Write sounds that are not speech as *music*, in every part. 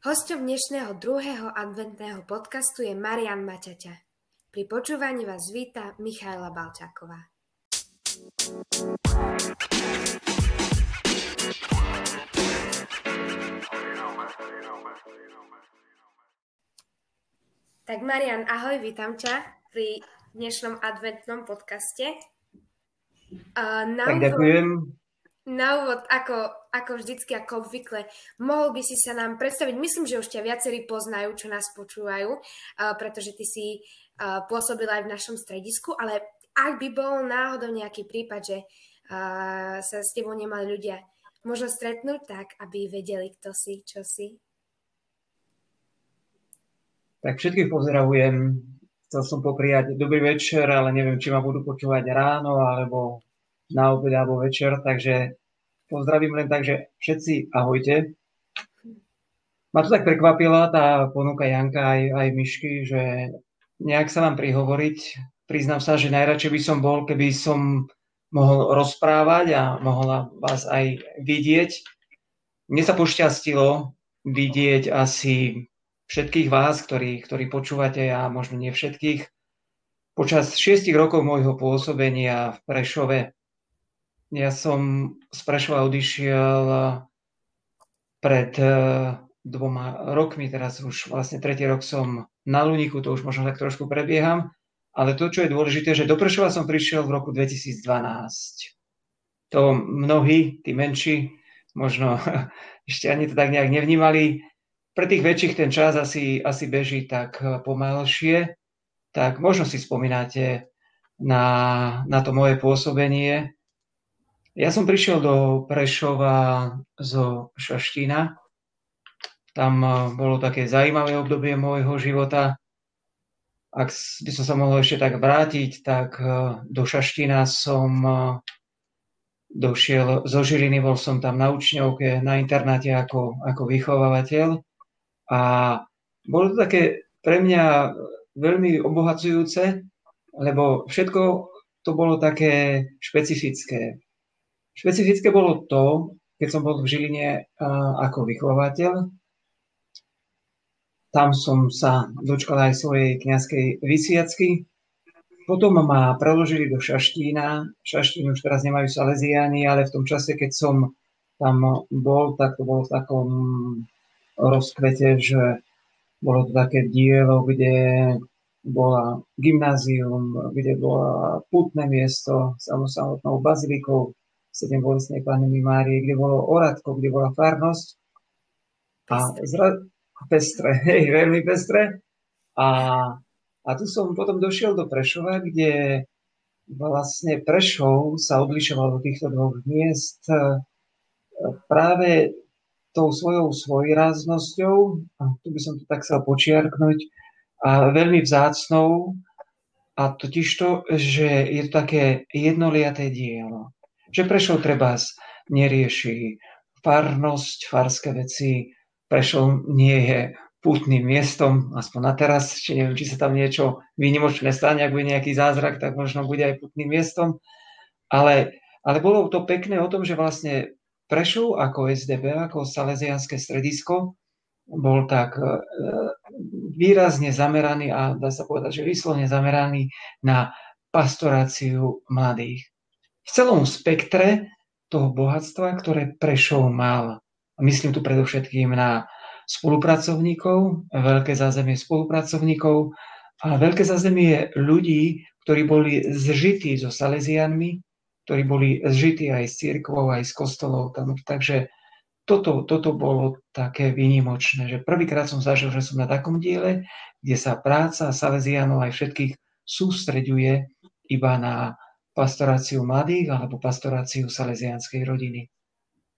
Hosťom dnešného druhého adventného podcastu je Marian Maťaťa. Pri počúvaní vás víta Michaela Balčáková. Tak Marian, ahoj, vítam ťa pri dnešnom adventnom podcaste. na tak ďakujem. Na úvod, ako, ako vždycky, ako obvykle, mohol by si sa nám predstaviť, myslím, že už ťa viacerí poznajú, čo nás počúvajú, uh, pretože ty si uh, pôsobil aj v našom stredisku, ale ak by bol náhodou nejaký prípad, že uh, sa s tebou nemali ľudia možno stretnúť tak, aby vedeli, kto si, čo si. Tak všetkých pozdravujem. Chcel som popriať dobrý večer, ale neviem, či ma budú počúvať ráno, alebo na obed alebo večer, takže pozdravím len tak, že všetci ahojte. Ma to tak prekvapila tá ponuka Janka aj, aj Myšky, že nejak sa vám prihovoriť. Priznám sa, že najradšej by som bol, keby som mohol rozprávať a mohla vás aj vidieť. Mne sa pošťastilo vidieť asi všetkých vás, ktorí, ktorí počúvate a možno nie všetkých. Počas šiestich rokov môjho pôsobenia v Prešove ja som z Prešova odišiel pred e, dvoma rokmi, teraz už vlastne tretí rok som na Luniku, to už možno tak trošku prebieham, ale to, čo je dôležité, že do Prešova som prišiel v roku 2012. To mnohí, tí menší, možno *laughs* ešte ani to tak nejak nevnímali. Pre tých väčších ten čas asi, asi beží tak pomalšie, tak možno si spomínate na, na to moje pôsobenie ja som prišiel do Prešova zo Šaštína. Tam eh, bolo také zaujímavé obdobie môjho života. Ak by som sa mohol ešte tak vrátiť, tak eh, do Šaštína som eh, došiel zo Žiliny, bol som tam na učňovke, na internáte ako, ako vychovávateľ. A bolo to také pre mňa veľmi obohacujúce, lebo všetko to bolo také špecifické. Špecifické bolo to, keď som bol v Žiline ako vychovateľ, tam som sa dočkal aj svojej kniazkej vysviacky. Potom ma preložili do Šaštína. Šaštín už teraz nemajú Salesiáni, ale v tom čase, keď som tam bol, tak to bolo v takom rozkvete, že bolo to také dielo, kde bola gymnázium, kde bola putné miesto samostatnou bazilikou, sedem bolestnej Panny Márie, kde bolo oradko, kde bola farnosť. A zra... pestre, *laughs* hej, veľmi pestre. A, a tu som potom došiel do Prešova, kde vlastne Prešov sa odlišoval od týchto dvoch miest e, práve tou svojou svojráznosťou, a tu by som to tak chcel počiarknúť, a veľmi vzácnou, a totiž to, že je to také jednoliaté dielo že Prešov treba nerieši farnosť, farské veci. Prešov nie je pútnym miestom, aspoň na teraz, či neviem, či sa tam niečo výnimočné stane, ak bude nejaký zázrak, tak možno bude aj pútnym miestom. Ale, ale bolo to pekné o tom, že vlastne Prešov ako SDB, ako Salesianské stredisko, bol tak e, výrazne zameraný a dá sa povedať, že vyslovne zameraný na pastoráciu mladých v celom spektre toho bohatstva, ktoré Prešov mal. A myslím tu predovšetkým na spolupracovníkov, veľké zázemie spolupracovníkov a veľké zázemie ľudí, ktorí boli zžití so Salesianmi, ktorí boli zžití aj s církvou, aj s kostolou. Takže toto, toto bolo také výnimočné, že prvýkrát som zažil, že som na takom diele, kde sa práca Salesianov aj všetkých sústreďuje iba na pastoráciu mladých alebo pastoráciu salesianskej rodiny.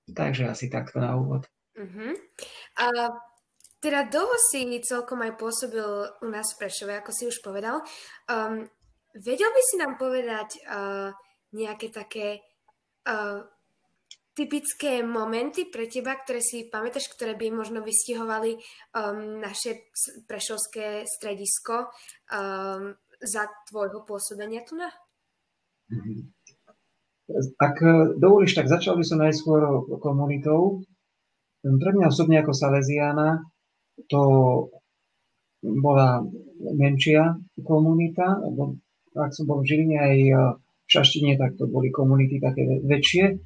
Takže asi takto na úvod. Uh-huh. A teda dlho si celkom aj pôsobil u nás v Prešove, ako si už povedal. Um, vedel by si nám povedať uh, nejaké také uh, typické momenty pre teba, ktoré si pamätáš, ktoré by možno vystihovali um, naše prešovské stredisko um, za tvojho pôsobenia tu na? Ak dovolíš, tak začal by som najskôr komunitou. Pre mňa osobne ako Salesiana to bola menšia komunita, lebo ak som bol v Žiline aj v Šaštine, tak to boli komunity také väčšie.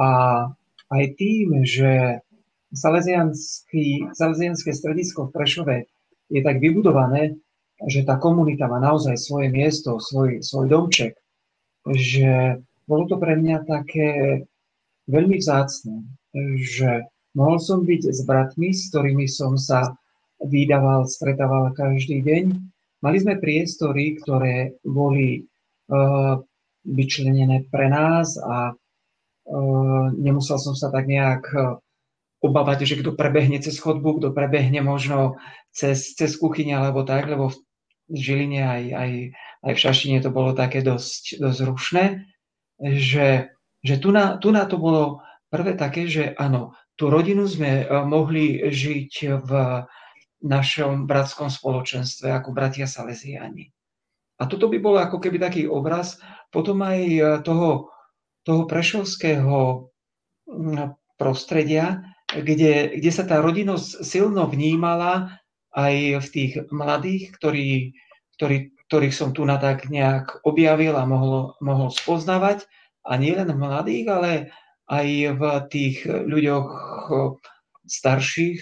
A aj tým, že salesianské stredisko v Prešove je tak vybudované, že tá komunita má naozaj svoje miesto, svoj, svoj domček, že bolo to pre mňa také veľmi vzácne, že mohol som byť s bratmi, s ktorými som sa vydával, stretával každý deň. Mali sme priestory, ktoré boli uh, vyčlenené pre nás a uh, nemusel som sa tak nejak obávať, že kto prebehne cez chodbu, kto prebehne možno cez, cez kuchyň alebo tak, lebo v Žiline aj, aj, aj v Šaštine to bolo také dosť, dosť rušné, že, že tu, na, tu na to bolo prvé také, že áno, tú rodinu sme e, mohli žiť v našom bratskom spoločenstve ako bratia Salesiani. A toto by bolo ako keby taký obraz potom aj e, toho, toho prešovského prostredia, kde, kde sa tá rodinnosť silno vnímala aj v tých mladých, ktorí, ktorí, ktorých som tu na tak nejak objavil a mohol, mohol spoznávať. A nie len v mladých, ale aj v tých ľuďoch starších,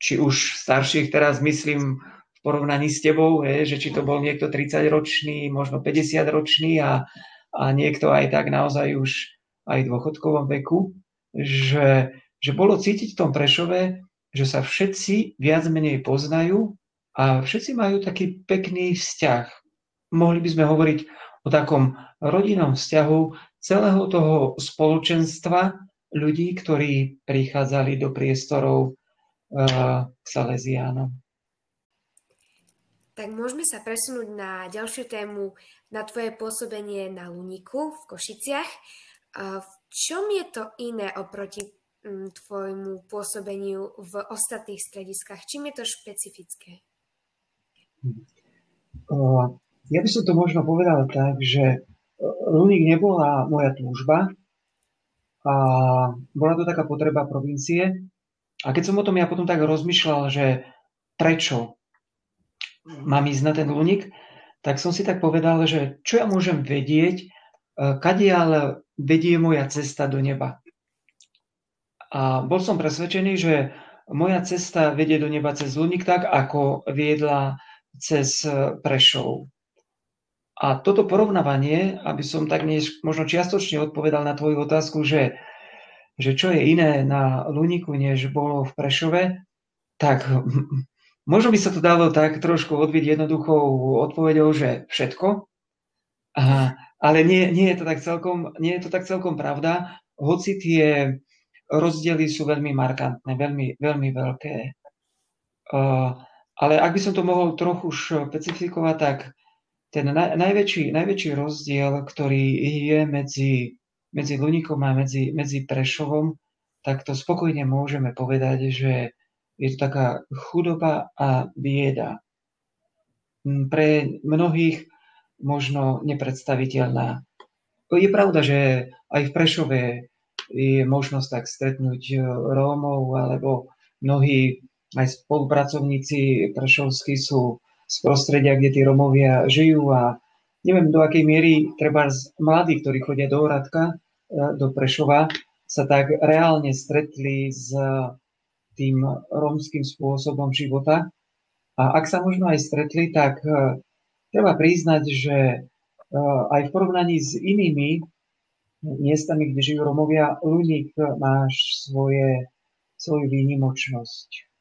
či už starších teraz myslím v porovnaní s tebou, je, že či to bol niekto 30-ročný, možno 50-ročný a, a niekto aj tak naozaj už aj v dôchodkovom veku, že, že bolo cítiť v tom Prešove, že sa všetci viac menej poznajú a všetci majú taký pekný vzťah. Mohli by sme hovoriť o takom rodinnom vzťahu celého toho spoločenstva ľudí, ktorí prichádzali do priestorov k Salesiánom. Tak môžeme sa presunúť na ďalšiu tému, na tvoje pôsobenie na Luniku v Košiciach. V čom je to iné oproti tvojmu pôsobeniu v ostatných strediskách? Čím je to špecifické? Ja by som to možno povedal tak, že Luník nebola moja túžba, a bola to taká potreba provincie. A keď som o tom ja potom tak rozmýšľal, že prečo mám ísť na ten Luník, tak som si tak povedal, že čo ja môžem vedieť, kadiaľ vedie moja cesta do neba. A bol som presvedčený, že moja cesta vedie do neba cez Luník tak, ako viedla cez Prešov. A toto porovnávanie, aby som tak než, možno čiastočne odpovedal na tvoju otázku, že, že čo je iné na Luníku, než bolo v Prešove, tak *laughs* možno by sa to dalo tak trošku odviť jednoduchou odpovedou, že všetko. A, ale nie, nie, je to tak celkom, nie je to tak celkom pravda, hoci tie rozdiely sú veľmi markantné, veľmi, veľmi veľké. Ale ak by som to mohol trochu špecifikovať, tak ten naj, najväčší, najväčší rozdiel, ktorý je medzi, medzi Luníkom a medzi, medzi Prešovom, tak to spokojne môžeme povedať, že je to taká chudoba a bieda. Pre mnohých možno nepredstaviteľná. Je pravda, že aj v Prešove je možnosť tak stretnúť e, Rómov, alebo mnohí aj spolupracovníci prešovskí sú z prostredia, kde tí Rómovia žijú a neviem do akej miery treba mladí, ktorí chodia do Hradka, e, do Prešova, sa tak reálne stretli s tým rómskym spôsobom života. A ak sa možno aj stretli, tak e, treba priznať, že aj v porovnaní s inými miestami, kde žijú Romovia, Luník máš svoje, svoju výnimočnosť.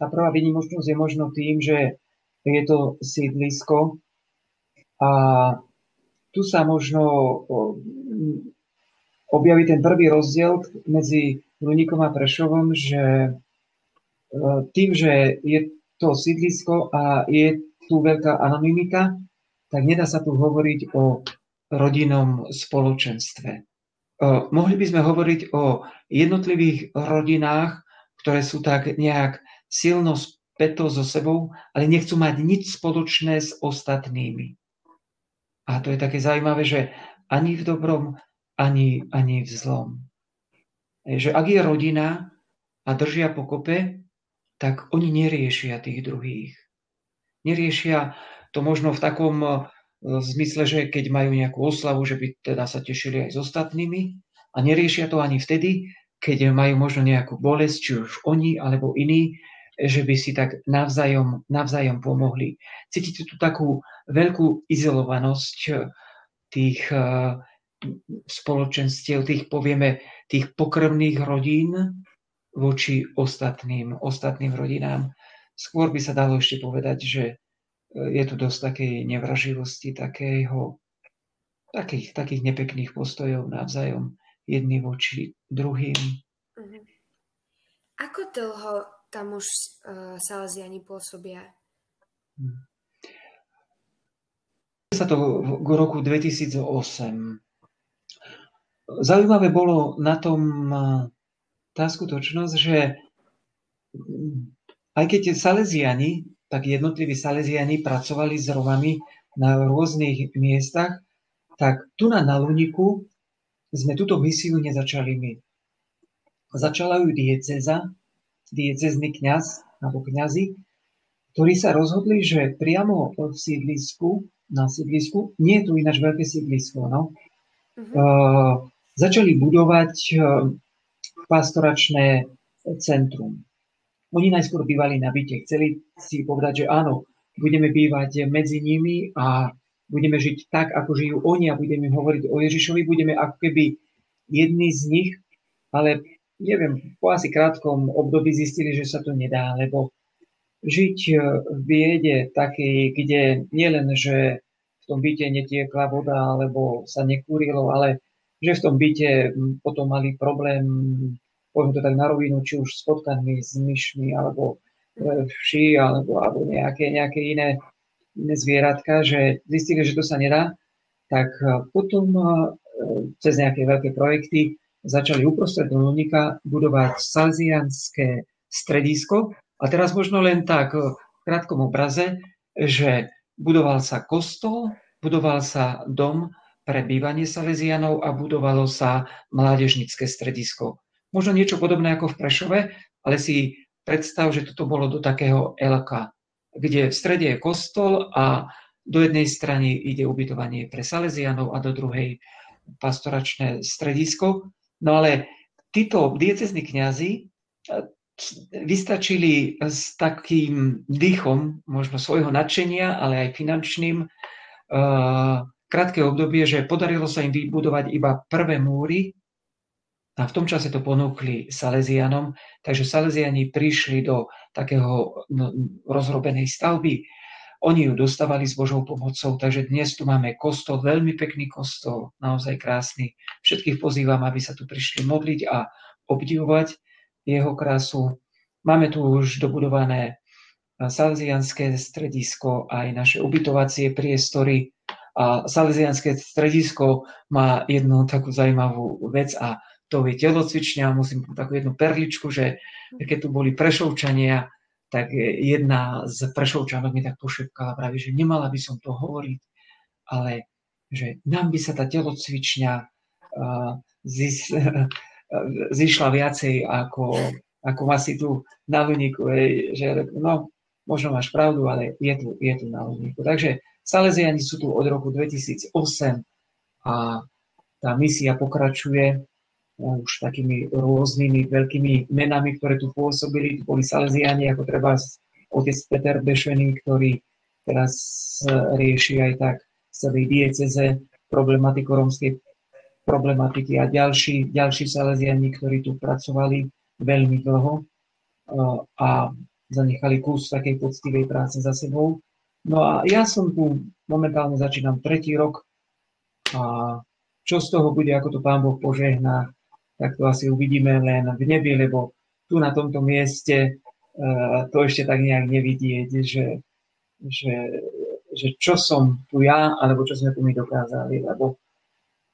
Tá prvá výnimočnosť je možno tým, že je to sídlisko a tu sa možno objaví ten prvý rozdiel medzi Luníkom a Prešovom, že e, tým, že je to sídlisko a je tu veľká anonimita, tak nedá sa tu hovoriť o rodinnom spoločenstve. Mohli by sme hovoriť o jednotlivých rodinách, ktoré sú tak nejak silno späto so sebou, ale nechcú mať nič spoločné s ostatnými. A to je také zaujímavé, že ani v dobrom, ani, ani v zlom. Že ak je rodina a držia pokope, tak oni neriešia tých druhých. Neriešia to možno v takom e, zmysle, že keď majú nejakú oslavu, že by teda sa tešili aj s ostatnými a neriešia to ani vtedy, keď majú možno nejakú bolesť, či už oni alebo iní, že by si tak navzájom, navzájom pomohli. Cítite tu takú veľkú izolovanosť tých e, spoločenstiev, tých povieme, tých pokrvných rodín voči ostatným, ostatným rodinám. Skôr by sa dalo ešte povedať, že e, je tu dosť takej nevraživosti, takého, takých, takých nepekných postojov navzájom jedný voči druhým. Mhm. Ako dlho tam už uh, Salesiani pôsobia? Hmm sa to v roku 2008. Zaujímavé bolo na tom tá skutočnosť, že aj keď Salesiani, tak jednotliví Salesiani pracovali s Romami na rôznych miestach, tak tu na Naluniku sme túto misiu nezačali my. Začala ju dieceza, diecezný kňaz alebo kňazi, ktorí sa rozhodli, že priamo v sídlisku na sídlisku. Nie je tu ináč veľké sídlisko. No. Uh-huh. Uh, začali budovať uh, pastoračné centrum. Oni najskôr bývali na byte. Chceli si povedať, že áno, budeme bývať medzi nimi a budeme žiť tak, ako žijú oni a budeme hovoriť o Ježišovi. Budeme ako keby jedni z nich, ale neviem, po asi krátkom období zistili, že sa to nedá, lebo žiť e, v biede takej, kde nielen, že v tom byte netiekla voda alebo sa nekúrilo, ale že v tom byte potom mali problém, poviem to tak na rovinu, či už s potkami, s myšmi, alebo e, vši, alebo, alebo nejaké, nejaké iné, iné zvieratka, že zistili, že to sa nedá, tak e, potom cez nejaké veľké projekty začali uprostred Lunika budovať salzianské stredisko, a teraz možno len tak v krátkom obraze, že budoval sa kostol, budoval sa dom pre bývanie Salesianov a budovalo sa mládežnické stredisko. Možno niečo podobné ako v Prešove, ale si predstav, že toto bolo do takého LK, kde v strede je kostol a do jednej strany ide ubytovanie pre Salesianov a do druhej pastoračné stredisko. No ale títo diecezní kňazi vystačili s takým dýchom, možno svojho nadšenia, ale aj finančným, uh, krátke obdobie, že podarilo sa im vybudovať iba prvé múry a v tom čase to ponúkli Salesianom, takže Salesiani prišli do takého no, rozrobenej stavby. Oni ju dostávali s Božou pomocou, takže dnes tu máme kostol, veľmi pekný kostol, naozaj krásny. Všetkých pozývam, aby sa tu prišli modliť a obdivovať jeho krásu. Máme tu už dobudované salesianské stredisko, aj naše ubytovacie priestory. A salesianské stredisko má jednu takú zaujímavú vec a to je telocvičňa. Musím takú jednu perličku, že keď tu boli prešovčania, tak jedna z prešovčanok mi tak pošepkala práve, že nemala by som to hovoriť, ale že nám by sa tá telocvičňa uh, zis, *laughs* zišla viacej ako, ako asi tu na Luníku, že no, možno máš pravdu, ale je tu, je tu na Luníku. Takže Salesiani sú tu od roku 2008 a tá misia pokračuje už takými rôznymi veľkými menami, ktoré tu pôsobili. Tu boli Salesiani, ako treba otec Peter Bešený, ktorý teraz rieši aj tak celej dieceze problematiku rómskej problematiky a ďalší, ďalší Salesiani, ktorí tu pracovali veľmi dlho a zanechali kus takej poctivej práce za sebou. No a ja som tu momentálne začínam tretí rok a čo z toho bude, ako to Pán Boh požehná, tak to asi uvidíme len v nebi, lebo tu na tomto mieste to ešte tak nejak nevidieť, že, že, že čo som tu ja, alebo čo sme tu my dokázali, lebo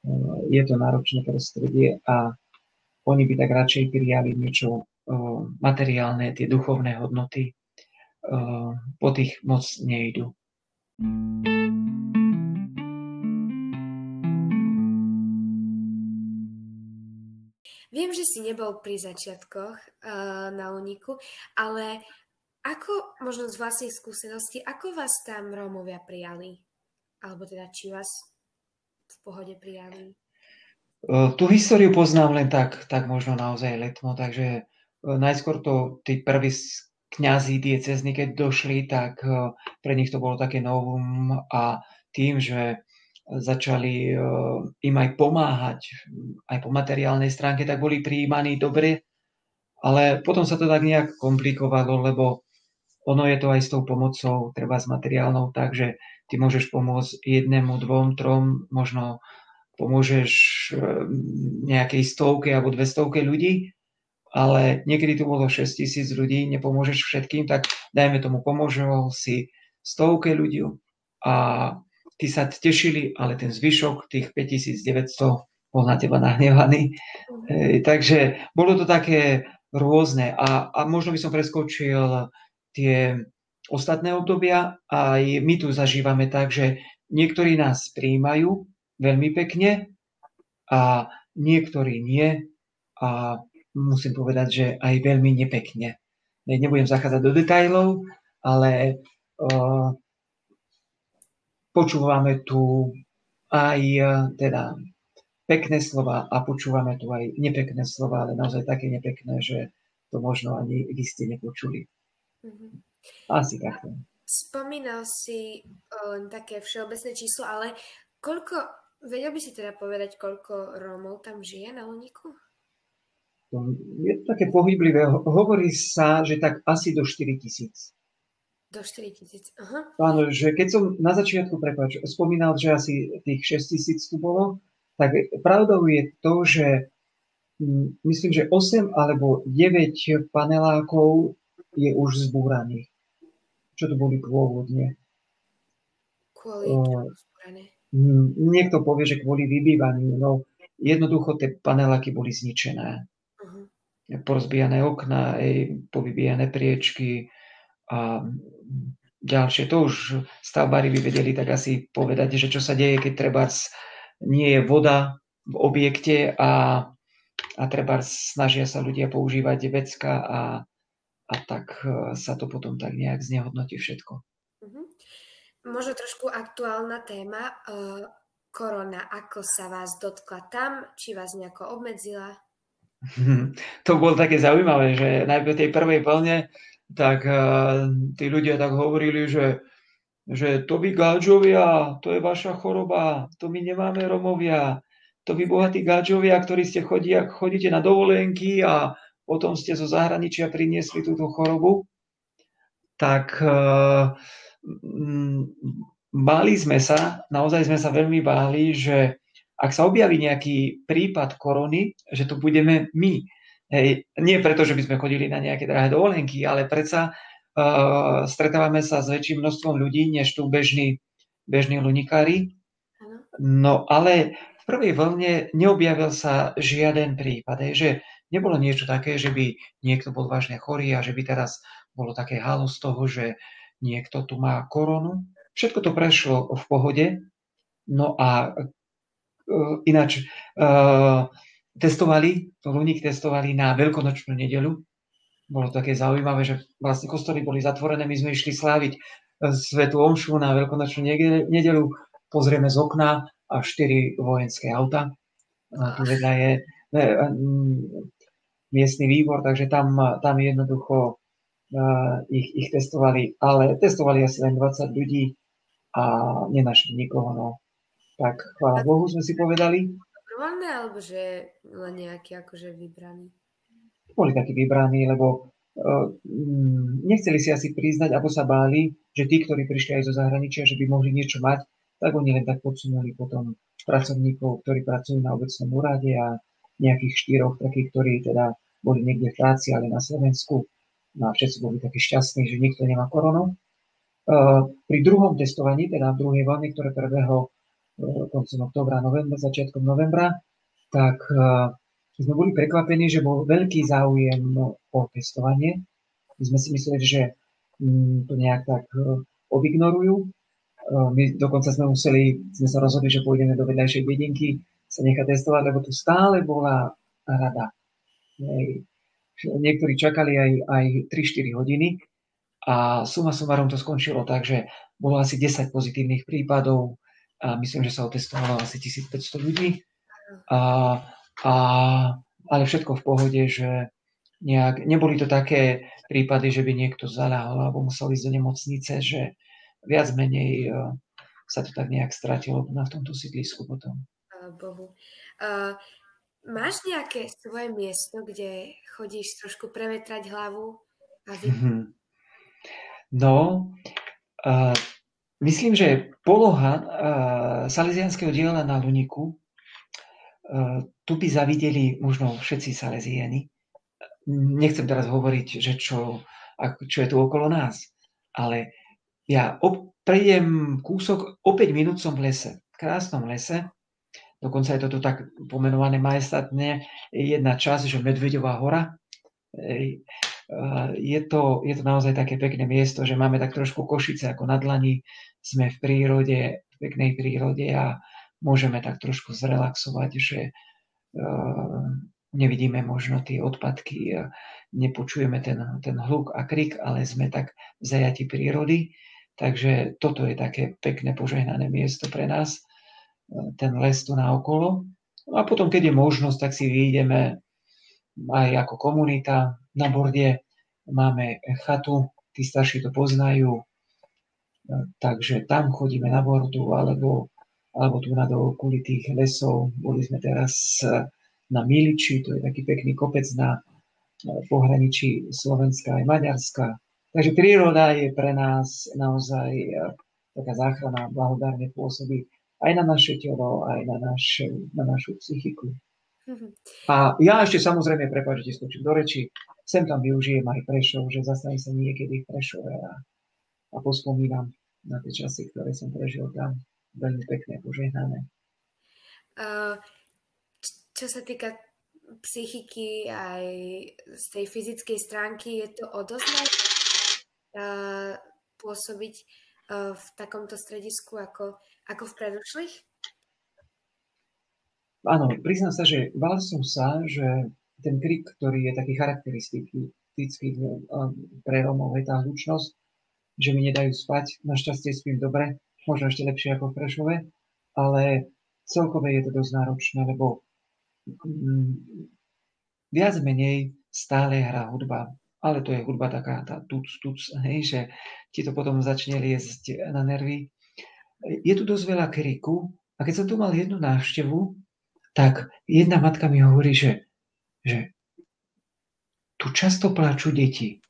Eh, je to náročné prostredie a oni by tak radšej prijali niečo eh, materiálne, tie duchovné hodnoty, po tých moc nejdu. Viem, že si nebol pri začiatkoch uh, na úniku, ale ako, možno z vlastnej skúsenosti, ako vás tam Rómovia prijali? Alebo teda, či vás v pohode prijali? Tú históriu poznám len tak, tak možno naozaj letmo, takže najskôr to tí prví kňazí diecezni, keď došli, tak pre nich to bolo také novum a tým, že začali im aj pomáhať aj po materiálnej stránke, tak boli prijímaní dobre, ale potom sa to tak nejak komplikovalo, lebo ono je to aj s tou pomocou, treba s materiálnou, takže ty môžeš pomôcť jednému, dvom, trom, možno pomôžeš eh, nejakej stovke alebo dve stovke ľudí, ale niekedy tu bolo 6 tisíc ľudí, nepomôžeš všetkým, tak dajme tomu, pomôžel si stovke ľudí a tí sa tešili, ale ten zvyšok, tých 5900, bol na teba nahnevaný. E, takže bolo to také rôzne a, a možno by som preskočil tie ostatné obdobia a my tu zažívame tak, že niektorí nás príjmajú veľmi pekne a niektorí nie a musím povedať, že aj veľmi nepekne. Nebudem zachádzať do detajlov, ale uh, počúvame tu aj uh, teda pekné slova a počúvame tu aj nepekné slova, ale naozaj také nepekné, že to možno ani vy ste nepočuli. Mm-hmm. Asi takto. Spomínal si len také všeobecné číslo, ale koľko, vedel by si teda povedať, koľko Rómov tam žije na úniku? Je to také pohyblivé. Hovorí sa, že tak asi do 4 tisíc. Do 4 tisíc, aha. Áno, že keď som na začiatku, prepáč, spomínal, že asi tých 6 tisíc tu bolo, tak pravdou je to, že mm, myslím, že 8 alebo 9 panelákov je už zbúraných čo to boli pôvodne. Kvôli uh, Niekto povie, že kvôli vybývaniu. No, jednoducho tie paneláky boli zničené. Uh-huh. Porozbijané okna, ej, povybijané priečky a ďalšie. To už stavbári by vedeli tak asi povedať, že čo sa deje, keď treba nie je voda v objekte a, a treba snažia sa ľudia používať vecka a a tak e, sa to potom tak nejak znehodnotí všetko. Mm-hmm. Možno trošku aktuálna téma. Uh, korona, ako sa vás dotkla tam? Či vás nejako obmedzila? *laughs* To bolo také zaujímavé, že najprv tej prvej vlne, tak uh, tí ľudia tak hovorili, že, že to vy gáčovia, to je vaša choroba, to my nemáme Romovia, to vy bohatí gáčovia, ktorí ste chodí, chodíte na dovolenky a potom ste zo zahraničia priniesli túto chorobu, tak uh, báli sme sa, naozaj sme sa veľmi báli, že ak sa objaví nejaký prípad korony, že to budeme my. Hej, nie preto, že by sme chodili na nejaké drahé dovolenky, ale predsa uh, stretávame sa s väčším množstvom ľudí, než tu bežní, bežní lunikári. No ale v prvej vlne neobjavil sa žiaden prípad, hej, že nebolo niečo také, že by niekto bol vážne chorý a že by teraz bolo také halo z toho, že niekto tu má koronu. Všetko to prešlo v pohode. No a uh, ináč uh, testovali, to Luník testovali na veľkonočnú nedelu. Bolo také zaujímavé, že vlastne kostoly boli zatvorené, my sme išli sláviť svetu omšu na veľkonočnú nedelu, pozrieme z okna a štyri vojenské auta. A tu vedľa je miestny výbor, takže tam, tam jednoducho uh, ich, ich testovali, ale testovali asi len 20 ľudí a nenašli nikoho. No. Tak chvála Bohu sme si povedali. Dobrovoľné, alebo že len nejaký akože vybraný? Boli takí vybraní, lebo uh, nechceli si asi priznať, alebo sa báli, že tí, ktorí prišli aj zo zahraničia, že by mohli niečo mať, tak oni len tak podsunuli potom pracovníkov, ktorí pracujú na obecnom úrade a nejakých štyroch takých, ktorí teda boli niekde v práci, ale na Slovensku. No a všetci boli takí šťastní, že nikto nemá koronu. E, pri druhom testovaní, teda v druhej vlne, ktoré prebehlo koncom oktobra, novembra, začiatkom novembra, tak e, sme boli prekvapení, že bol veľký záujem o testovanie. My sme si mysleli, že mm, to nejak tak odignorujú. My dokonca sme museli, sme sa rozhodli, že pôjdeme do vedľajšej dedinky sa nechať testovať, lebo tu stále bola rada. Niektorí čakali aj, aj 3-4 hodiny a suma sumarom to skončilo tak, že bolo asi 10 pozitívnych prípadov a myslím, že sa otestovalo asi 1500 ľudí. A, a, ale všetko v pohode, že nejak, neboli to také prípady, že by niekto zaľahol alebo musel ísť do nemocnice, že viac menej e, sa to tak nejak stratilo na v tomto sídlisku potom. Bohu. Uh, máš nejaké svoje miesto, kde chodíš trošku prevetrať hlavu? A vy... Mm-hmm. No, uh, myslím, že poloha uh, salesianského diela na Luniku uh, tu by zavideli možno všetci Salesiani. Nechcem teraz hovoriť, že čo, čo je tu okolo nás, ale ja op- prejdem kúsok, o 5 minút som v lese, v krásnom lese, dokonca je toto tak pomenované majestátne, jedna časť, že Medvedová hora. Je to, je to naozaj také pekné miesto, že máme tak trošku Košice ako na dlani, sme v prírode, v peknej prírode a môžeme tak trošku zrelaxovať, že nevidíme možno tie odpadky, nepočujeme ten, ten hluk a krik, ale sme tak v zajati prírody. Takže toto je také pekné požehnané miesto pre nás, ten les tu na okolo. A potom, keď je možnosť, tak si vyjdeme aj ako komunita na borde. Máme chatu, tí starší to poznajú, takže tam chodíme na bordu alebo alebo tu na do okolitých lesov. Boli sme teraz eh, na Miliči, to je taký pekný kopec na eh, pohraničí Slovenska aj Maďarska. Takže príroda je pre nás naozaj eh, taká záchrana, blahodárne pôsobí aj na naše telo, aj na, naše, na našu psychiku. A ja ešte samozrejme, prepáčte, skočím do reči, sem tam využijem aj Prešov, že zastane sa niekedy v Prešove a, a pospomínam na tie časy, ktoré som prežil tam veľmi pekné, požehnané. Uh, čo sa týka psychiky aj z tej fyzickej stránky, je to uh, pôsobiť uh, v takomto stredisku ako, ako v predošlých? Áno, priznám sa, že bál som sa, že ten krik, ktorý je taký charakteristický pre Romov, je tá hlučnosť, že mi nedajú spať. Našťastie spím dobre, možno ešte lepšie ako v Prešove, ale celkové je to dosť náročné, lebo mm, viac menej stále hrá hudba, ale to je hudba taká tá tuc, tuc, hej, že ti to potom začne liezť na nervy. Je tu dosť veľa kriku a keď som tu mal jednu návštevu, tak jedna matka mi hovorí, že, že tu často pláču deti.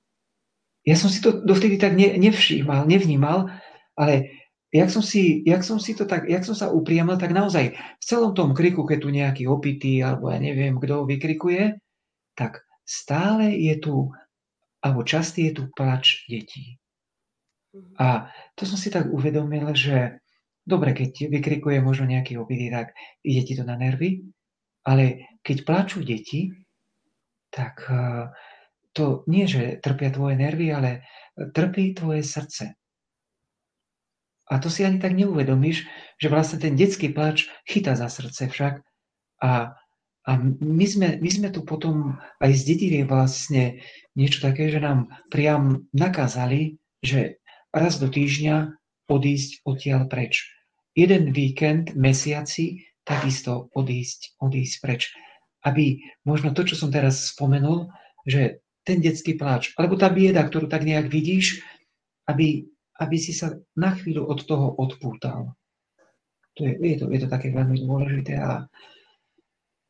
Ja som si to dovtedy tak ne, nevšímal, nevnímal, ale jak som, si, jak som si to tak, jak som sa upriamil, tak naozaj v celom tom kriku, keď tu nejaký opitý, alebo ja neviem, kto vykrikuje, tak stále je tu, alebo častý je tu plač detí. A to som si tak uvedomil, že dobre, keď vykrikuje možno nejaký opitý, tak ide ti to na nervy, ale keď plačú deti, tak eh, to nie, že trpia tvoje nervy, ale trpí tvoje srdce. A to si ani tak neuvedomíš, že vlastne ten detský plač chytá za srdce však. A, a my, sme, my sme tu potom aj zdedili vlastne niečo také, že nám priam nakázali, že raz do týždňa odísť odtiaľ preč. Jeden víkend, mesiaci, takisto odísť, odísť preč. Aby možno to, čo som teraz spomenul, že ten detský pláč, alebo tá bieda, ktorú tak nejak vidíš, aby aby si sa na chvíľu od toho odpútal. To je, je, to, je to také veľmi dôležité a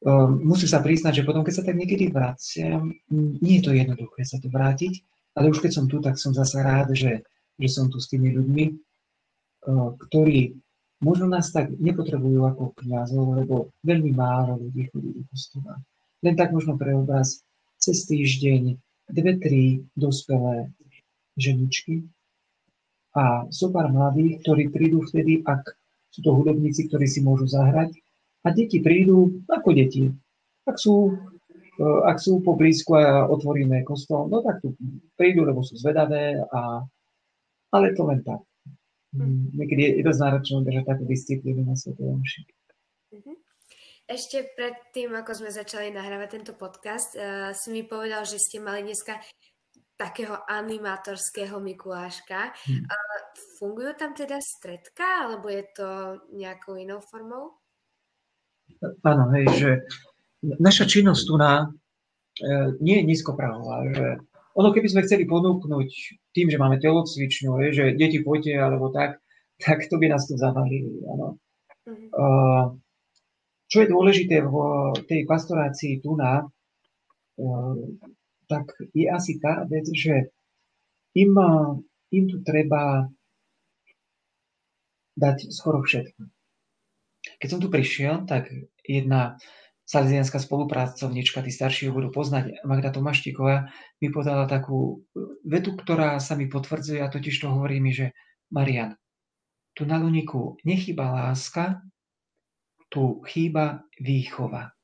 um, musím sa priznať, že potom, keď sa tak niekedy vraciam, nie je to jednoduché sa tu vrátiť, ale už keď som tu, tak som zase rád, že, že som tu s tými ľuďmi, uh, ktorí možno nás tak nepotrebujú ako kniazov, lebo veľmi málo ľudí chodí do kostola. Len tak možno pre obraz cez týždeň dve, tri dospelé ženičky, a sú pár mladých, ktorí prídu vtedy, ak sú to hudobníci, ktorí si môžu zahrať a deti prídu ako deti. Ak sú, e, ak sú po blízku a otvoríme kostol, no tak tu prídu, lebo sú zvedavé, a, ale to len tak. Hm. Niekedy je, dosť náročné držať takú disciplínu na Svetej Omši. Ešte pred tým, ako sme začali nahrávať tento podcast, uh, si mi povedal, že ste mali dneska takého animátorského Mikuláška. Hmm. Uh, fungujú tam teda stredka, alebo je to nejakou inou formou? Áno, hej, že naša činnosť tu na, e, nie je nízkoprahová, že ono keby sme chceli ponúknuť tým, že máme telocvičňu, je, že deti poďte alebo tak, tak to by nás tu zavalili. Áno. Mm-hmm. Uh, čo je dôležité v tej pastorácii tu na, uh, tak je asi tá vec, že im, im tu treba dať skoro všetko. Keď som tu prišiel, tak jedna salesianská spolupracovnička, tí starší ju budú poznať, Magda Tomaštíková, mi podala takú vetu, ktorá sa mi potvrdzuje a totiž to hovorí mi, že Marian, tu na Luniku nechýba láska, tu chýba výchova.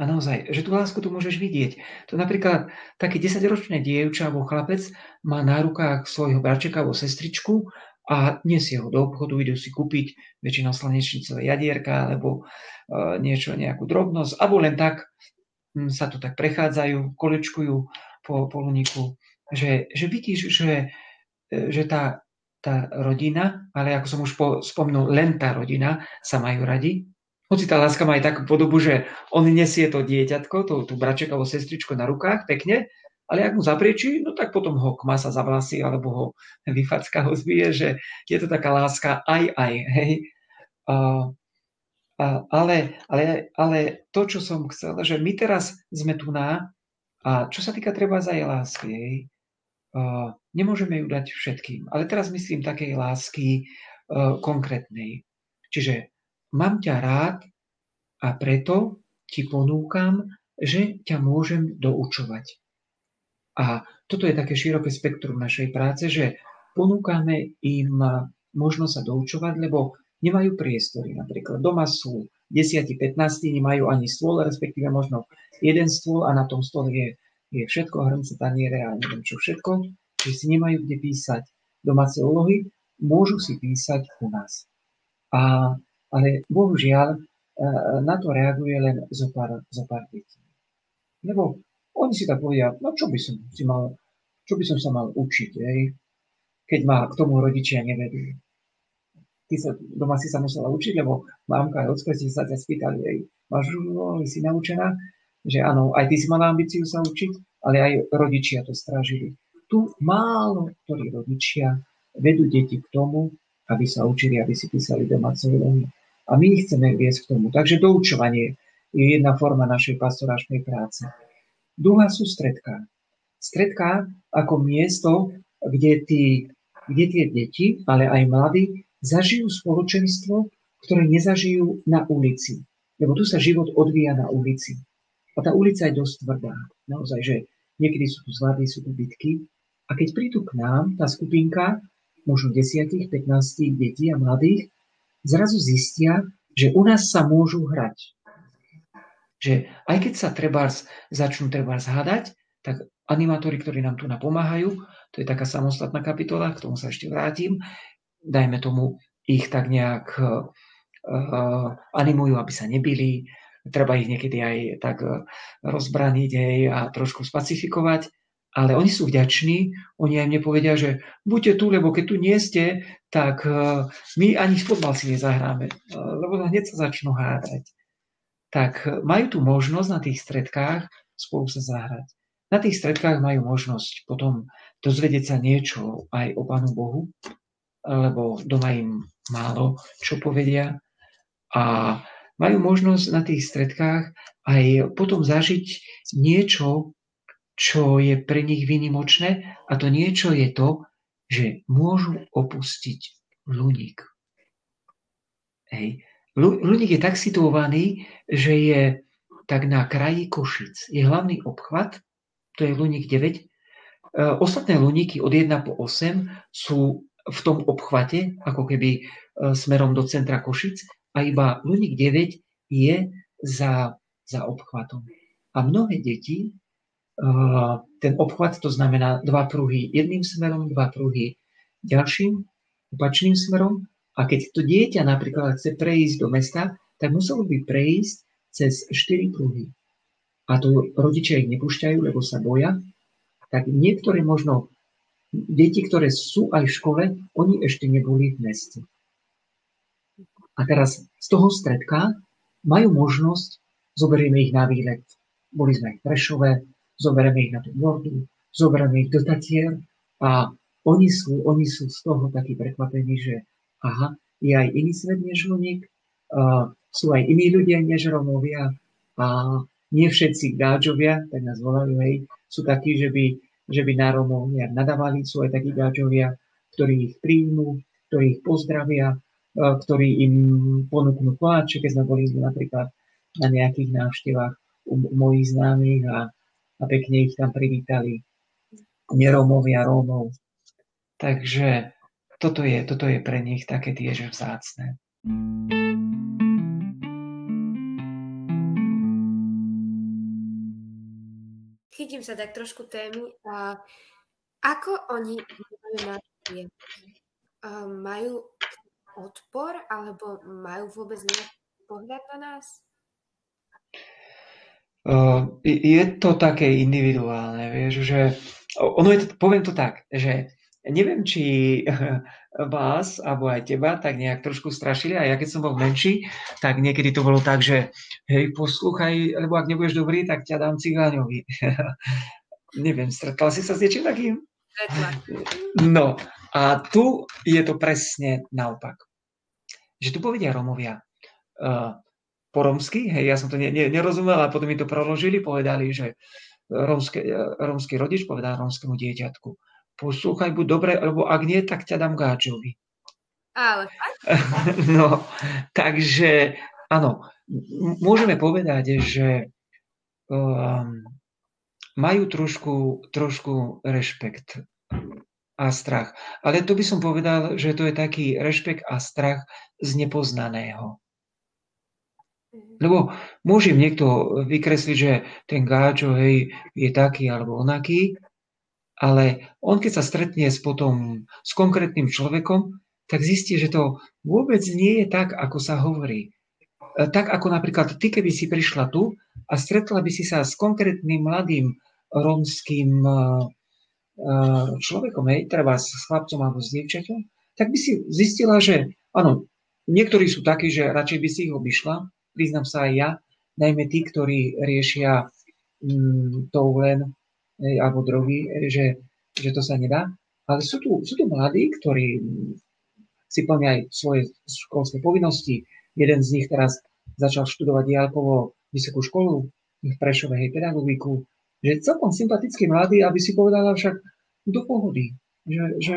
A naozaj, že tú lásku tu môžeš vidieť. To napríklad také 10-ročné dievča alebo chlapec má na rukách svojho bračeka alebo sestričku a nesie ho do obchodu, idú si kúpiť väčšinou slnečnicové jadierka alebo uh, niečo, nejakú drobnosť, alebo len tak um, sa tu tak prechádzajú, kolečkujú po, po luniku, že, že vidíš, že, e, že tá, tá rodina, ale ako som už po, spomenul, len tá rodina sa majú radi, hoci tá láska má aj takú podobu, že on nesie to dieťatko, tú, tú braček alebo sestričko na rukách pekne, ale ak mu zapriečí, no tak potom ho kmasa za vlasy alebo ho vyfacka, ho zbije, že je to taká láska aj aj, hej. A, ale, ale, ale to, čo som chcel, že my teraz sme tu na, a čo sa týka treba aj lásky, a, nemôžeme ju dať všetkým, ale teraz myslím takej lásky a, konkrétnej. Čiže mám ťa rád a preto ti ponúkam, že ťa môžem doučovať. A toto je také široké spektrum našej práce, že ponúkame im možnosť sa doučovať, lebo nemajú priestory. Napríklad doma sú 10-15, nemajú ani stôl, respektíve možno jeden stôl a na tom stole je, je všetko, hrnce, taniere a neviem čo všetko. Čiže si nemajú kde písať domáce úlohy, môžu si písať u nás. A, ale bohužiaľ e, na to reaguje len zo pár, zo pár detí. Lebo oni si tak povedia, no čo by som si mal, čo by som sa mal učiť, hej? keď ma k tomu rodičia nevedú. Ty sa, doma si sa musela učiť, lebo mamka aj ocko si sa ťa spýtali, hej, máš, si naučená, že áno, aj ty si mala ambíciu sa učiť, ale aj rodičia to strážili. Tu málo ktorí rodičia vedú deti k tomu, aby sa učili, aby si písali domáce úlohy. A my ich chceme viesť k tomu. Takže doučovanie je jedna forma našej pastoračnej práce. Druhá sú stredká. Stredká ako miesto, kde, tí, kde tie deti, ale aj mladí, zažijú spoločenstvo, ktoré nezažijú na ulici. Lebo tu sa život odvíja na ulici. A tá ulica je dosť tvrdá. Naozaj, že niekedy sú tu zvlady, sú tu bitky. A keď prídu k nám, tá skupinka, možno 10, 15 detí a mladých, zrazu zistia, že u nás sa môžu hrať. Že aj keď sa trebárs začnú trebárs hádať, tak animátori, ktorí nám tu napomáhajú, to je taká samostatná kapitola, k tomu sa ešte vrátim, dajme tomu ich tak nejak uh, animujú, aby sa nebili, treba ich niekedy aj tak uh, rozbraniť hej, a trošku spacifikovať, ale oni sú vďační, oni aj mne povedia, že buďte tu, lebo keď tu nie ste, tak uh, my ani fotbal si nezahráme, lebo hneď sa začnú hádať tak majú tu možnosť na tých stredkách spolu sa zahrať. Na tých stredkách majú možnosť potom dozvedieť sa niečo aj o Pánu Bohu, lebo doma im málo čo povedia. A majú možnosť na tých stredkách aj potom zažiť niečo, čo je pre nich vynimočné a to niečo je to, že môžu opustiť Luník. Hej. Luník je tak situovaný, že je tak na kraji Košic. Je hlavný obchvat, to je Luník 9. E, ostatné Luníky od 1 po 8 sú v tom obchvate, ako keby e, smerom do centra Košic, a iba Luník 9 je za, za obchvatom. A mnohé deti, ten obchvat, to znamená dva pruhy jedným smerom, dva pruhy ďalším, opačným smerom, a keď to dieťa napríklad chce prejsť do mesta, tak muselo by prejsť cez štyri pruhy. A to rodičia ich nepúšťajú, lebo sa boja. Tak niektoré možno deti, ktoré sú aj v škole, oni ešte neboli v meste. A teraz z toho stredka majú možnosť, zoberieme ich na výlet. Boli sme v Prešove, zoberieme ich na tú Nordu, zoberieme ich do Tatier a oni sú, oni sú z toho takí prekvapení, že aha, je aj iný svet než Luník, uh, sú aj iní ľudia než Romovia a nie všetci gáčovia, tak nás volajú, hej, sú takí, že by, že by na Romov nejak nadávali, sú aj takí gáčovia, ktorí ich príjmú, ktorí ich pozdravia, ktorí im ponúknú pláče, keď sme boli napríklad na nejakých návštevách u mojich známych a, a pekne ich tam privítali nerómovia Rómov. Takže toto je, toto je pre nich také tiež vzácne. Chytím sa tak trošku témy. A ako oni majú? Majú odpor alebo majú vôbec nejaký pohľad na nás? Uh, je to také individuálne, vieš, že ono je to, poviem to tak, že neviem, či vás, alebo aj teba, tak nejak trošku strašili. A ja keď som bol menší, tak niekedy to bolo tak, že hej, poslúchaj, lebo ak nebudeš dobrý, tak ťa dám cigáňovi. *laughs* neviem, stretla si sa s niečím takým? No, a tu je to presne naopak. Že tu povedia Romovia uh, po romsky, hej, ja som to ne, ne, nerozumel, a potom mi to proložili, povedali, že romské, romský rodič povedal romskému dieťatku, poslúchaj, buď dobre, lebo ak nie, tak ťa dám gáčovi. Ale *laughs* No, takže áno, môžeme povedať, že um, majú trošku, trošku rešpekt a strach. Ale to by som povedal, že to je taký rešpekt a strach z nepoznaného. Lebo môže niekto vykresliť, že ten gáčo hej, je taký alebo onaký, ale on keď sa stretne s potom s konkrétnym človekom, tak zistí, že to vôbec nie je tak, ako sa hovorí. E, tak ako napríklad ty, keby si prišla tu a stretla by si sa s konkrétnym mladým rómským e, e, človekom, hej, treba s chlapcom alebo s dievčaťom, tak by si zistila, že áno, niektorí sú takí, že radšej by si ich obišla, priznám sa aj ja, najmä tí, ktorí riešia mm, to len alebo drogy, že, že to sa nedá. Ale sú tu, sú tu mladí, ktorí si plnia aj svoje školské povinnosti. Jeden z nich teraz začal študovať Diálkovo vysokú školu v Prešove, hej, pedagogiku. Že celkom sympatický mladý, aby si povedala však do pohody. Že, že,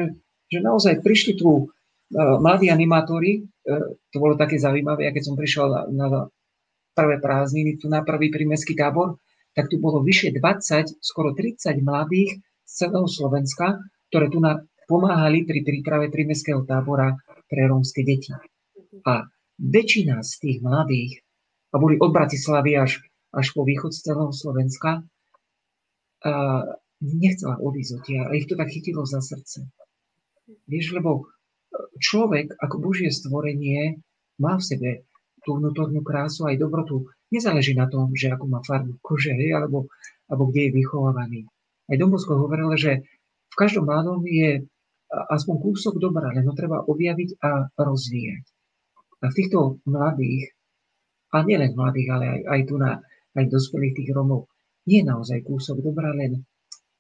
že naozaj prišli tu mladí animátori, uh, to bolo také zaujímavé, keď som prišiel na, na prvé prázdniny, tu na prvý prímeský tábor, tak tu bolo vyše 20, skoro 30 mladých z celého Slovenska, ktoré tu pomáhali pri príprave prímeského tábora pre rómske deti. A väčšina z tých mladých, a boli od Bratislavy až, až po východ z celého Slovenska, a nechcela odísť odtiaľ a ich to tak chytilo za srdce. Vieš, lebo človek ako Božie stvorenie má v sebe tú vnútornú krásu aj dobrotu. Nezáleží na tom, že ako má farbu kože, alebo, alebo kde je vychovávaný. Aj Dombosko hovoril, že v každom mladom je aspoň kúsok dobra, len ho treba objaviť a rozvíjať. A v týchto mladých, a nielen mladých, ale aj, aj tu na aj dospelých tých Romov, je naozaj kúsok dobra, len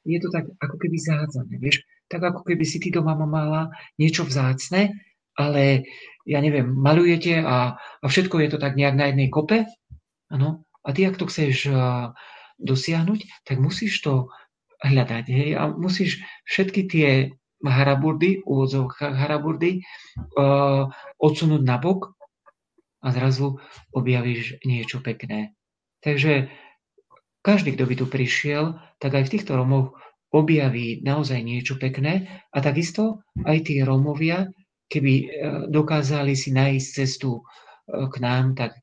je to tak ako keby zahádzané, vieš? Tak ako keby si ty doma mala niečo vzácne, ale ja neviem, malujete a, a všetko je to tak nejak na jednej kope, ano, a ty, ak to chceš uh, dosiahnuť, tak musíš to hľadať, hej, a musíš všetky tie haraburdy, úvodzovkách haraburdy, uh, odsunúť na bok a zrazu objavíš niečo pekné. Takže každý, kto by tu prišiel, tak aj v týchto Romoch objaví naozaj niečo pekné a takisto aj tí Romovia keby e, dokázali si nájsť cestu e, k nám, tak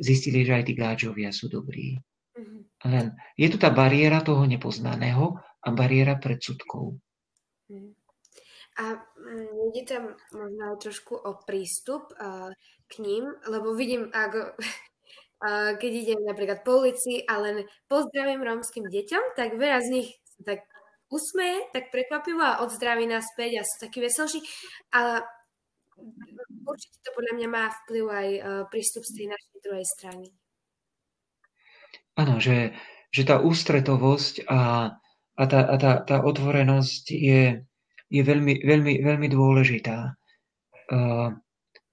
zistili, že aj tí gáčovia sú dobrí. Mm-hmm. Len je tu tá bariéra toho nepoznaného a bariéra predsudkov. Mm. A mm, ide tam možno trošku o prístup uh, k ním, lebo vidím, ako, uh, *laughs* keď idem napríklad po ulici a len pozdravím rómskym deťom, tak veľa z nich tak usmeje, tak prekvapivo a odzdraví naspäť a sú takí veselší. Ale určite to podľa mňa má vplyv aj uh, prístup z tej našej druhej strany. Áno, že, že tá ústretovosť a, a, tá, a tá, tá otvorenosť je, je veľmi, veľmi, veľmi dôležitá. Uh,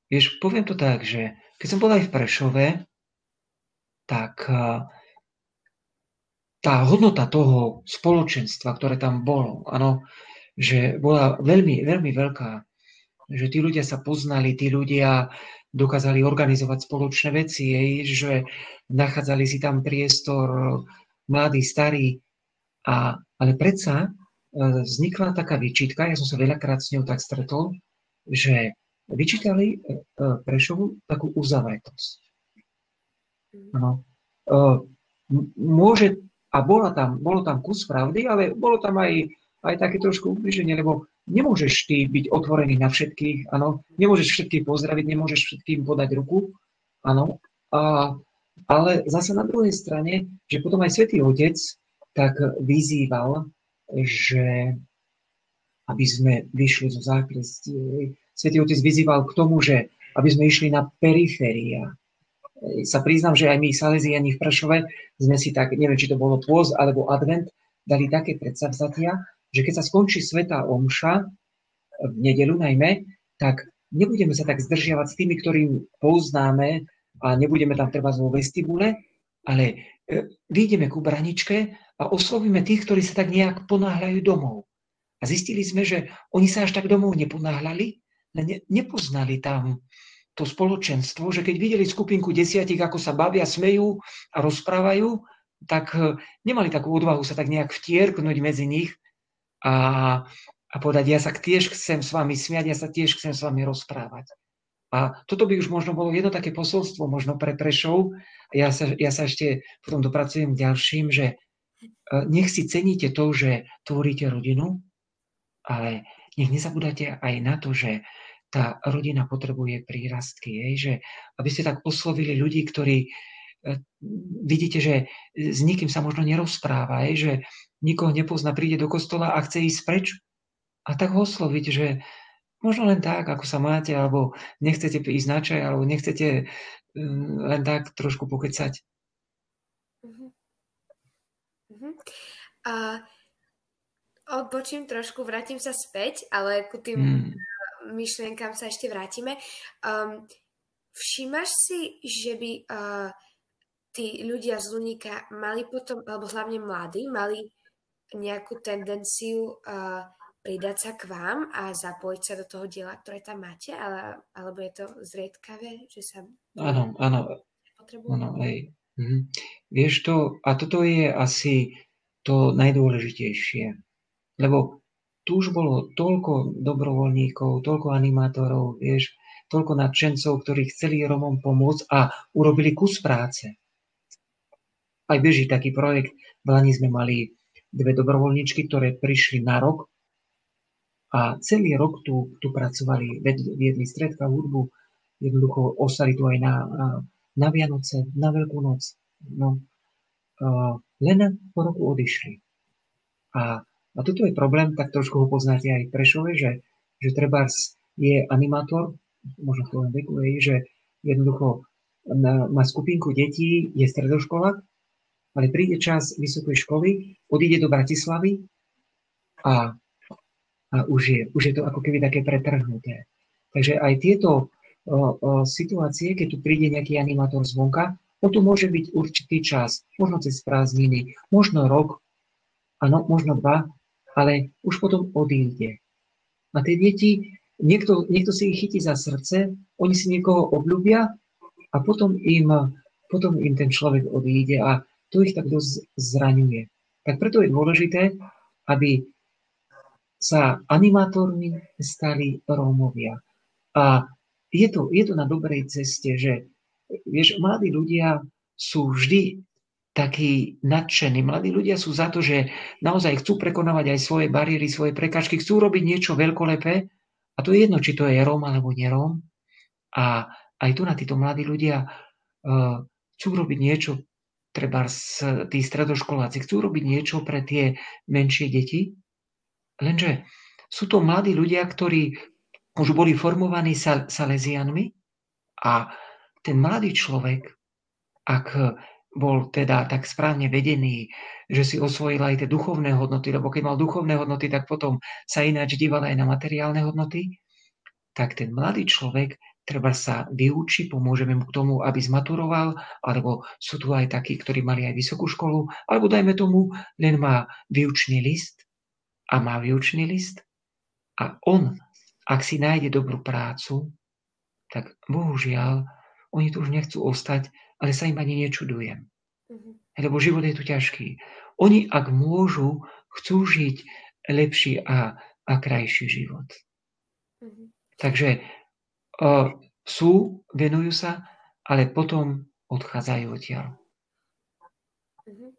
vieš, poviem to tak, že keď som bol aj v Prešove, tak uh, tá hodnota toho spoločenstva, ktoré tam bolo, ano, že bola veľmi, veľmi veľká. Že tí ľudia sa poznali, tí ľudia dokázali organizovať spoločné veci, že nachádzali si tam priestor mladí, starí. A, ale predsa E, vznikla taká výčitka, ja som sa veľakrát s ňou tak stretol, že vyčítali e, e, Prešovu takú uzavretosť. No. Môže, a bola tam, bolo tam kus pravdy, ale bolo tam aj, aj také trošku ubliženie, lebo nemôžeš ty byť otvorený na všetkých, áno, nemôžeš všetkých pozdraviť, nemôžeš všetkým podať ruku, áno, a, ale zase na druhej strane, že potom aj Svetý Otec tak vyzýval že aby sme vyšli zo zákrestie. Svetý Otec vyzýval k tomu, že aby sme išli na periféria. Sa priznám, že aj my Salesiani v Prešove sme si tak, neviem, či to bolo pôz alebo advent, dali také predsavzatia, že keď sa skončí Sveta Omša, v nedelu najmä, tak nebudeme sa tak zdržiavať s tými, ktorým poznáme a nebudeme tam treba vo vestibule, ale e, vyjdeme ku braničke a oslovíme tých, ktorí sa tak nejak ponáhľajú domov. A zistili sme, že oni sa až tak domov neponáhľali, ne, nepoznali tam to spoločenstvo, že keď videli skupinku desiatich, ako sa bavia, smejú a rozprávajú, tak e, nemali takú odvahu sa tak nejak vtierknúť medzi nich a, a povedať, ja sa tiež chcem s vami smiať, ja sa tiež chcem s vami rozprávať. A toto by už možno bolo jedno také posolstvo možno pre Prešov. Ja sa, ja sa ešte potom dopracujem k ďalším, že nech si ceníte to, že tvoríte rodinu, ale nech nezabudáte aj na to, že tá rodina potrebuje prírastky, jej, že aby ste tak oslovili ľudí, ktorí e, vidíte, že s nikým sa možno nerozpráva, jej, že nikoho nepozná, príde do kostola a chce ísť preč a tak ho osloviť, že možno len tak, ako sa máte, alebo nechcete ísť na čaj, alebo nechcete len tak trošku pokecať. Uh-huh. A odbočím trošku, vrátim sa späť, ale ku tým mm. Myšlienkám sa ešte vrátime. Um, všímaš si, že by uh, tí ľudia z Luníka mali potom, alebo hlavne mladí, mali nejakú tendenciu uh, pridať sa k vám a zapojiť sa do toho diela, ktoré tam máte, ale, alebo je to zriedkavé, že sa... Áno, áno. Áno, aj. Mhm. Vieš to, a toto je asi to najdôležitejšie. Lebo tu už bolo toľko dobrovoľníkov, toľko animátorov, vieš, toľko nadšencov, ktorí chceli Romom pomôcť a urobili kus práce. Aj beží taký projekt. V Lani sme mali dve dobrovoľníčky, ktoré prišli na rok a celý rok tu, tu pracovali, viedli stredka, hudbu, jednoducho ostali tu aj na, na Vianoce, na Veľkú noc. No, len po roku odišli. A, a toto je problém, tak trošku ho poznáte aj v Prešove, že, že Trebars je animátor, možno v tom veku, že jednoducho má skupinku detí, je stredoškola, ale príde čas vysokej školy, odíde do Bratislavy a, a už, je, už je to ako keby také pretrhnuté. Takže aj tieto o, situácie, keď tu príde nejaký animátor zvonka, on tu môže byť určitý čas, možno cez prázdniny, možno rok, áno, možno dva, ale už potom odíde. A tie deti, niekto, niekto si ich chytí za srdce, oni si niekoho obľúbia a potom im, potom im ten človek odíde a to ich tak dosť zraňuje. Tak preto je dôležité, aby sa animátormi stali Rómovia. A je to, je to na dobrej ceste, že vieš, mladí ľudia sú vždy takí nadšení. Mladí ľudia sú za to, že naozaj chcú prekonávať aj svoje bariéry, svoje prekažky, chcú robiť niečo veľkolepé A to je jedno, či to je Róm alebo neróm. A aj tu na títo mladí ľudia uh, chcú robiť niečo, treba tí stredoškoláci, chcú robiť niečo pre tie menšie deti, lenže sú to mladí ľudia, ktorí už boli formovaní Salesianmi a ten mladý človek, ak bol teda tak správne vedený, že si osvojil aj tie duchovné hodnoty, lebo keď mal duchovné hodnoty, tak potom sa ináč díval aj na materiálne hodnoty, tak ten mladý človek treba sa vyučí, pomôžeme mu k tomu, aby zmaturoval, alebo sú tu aj takí, ktorí mali aj vysokú školu, alebo dajme tomu, len má výučný list a má výučný list a on, ak si nájde dobrú prácu, tak bohužiaľ, oni tu už nechcú ostať, ale sa im ani nečudujem. Mm-hmm. Lebo život je tu ťažký. Oni, ak môžu, chcú žiť lepší a, a krajší život. Mm-hmm. Takže uh, sú, venujú sa, ale potom odchádzajú odtiaľ. Mm-hmm.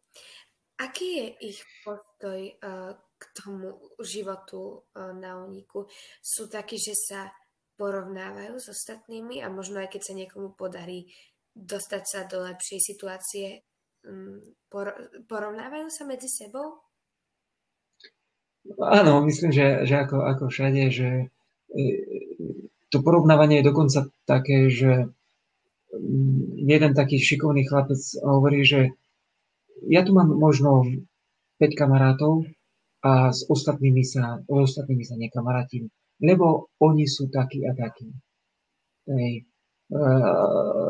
Aký je ich postoj uh, k tomu životu uh, na úniku? Sú takí, že sa porovnávajú s ostatnými a možno aj keď sa niekomu podarí dostať sa do lepšej situácie, mm, porovnávajú sa medzi sebou? Áno, myslím, že, že ako, ako všade, že e, to porovnávanie je dokonca také, že mm, jeden taký šikovný chlapec hovorí, že ja tu mám možno 5 kamarátov a s ostatnými sa, ostatnými sa nekamarátim, lebo oni sú takí a takí. Hej. E,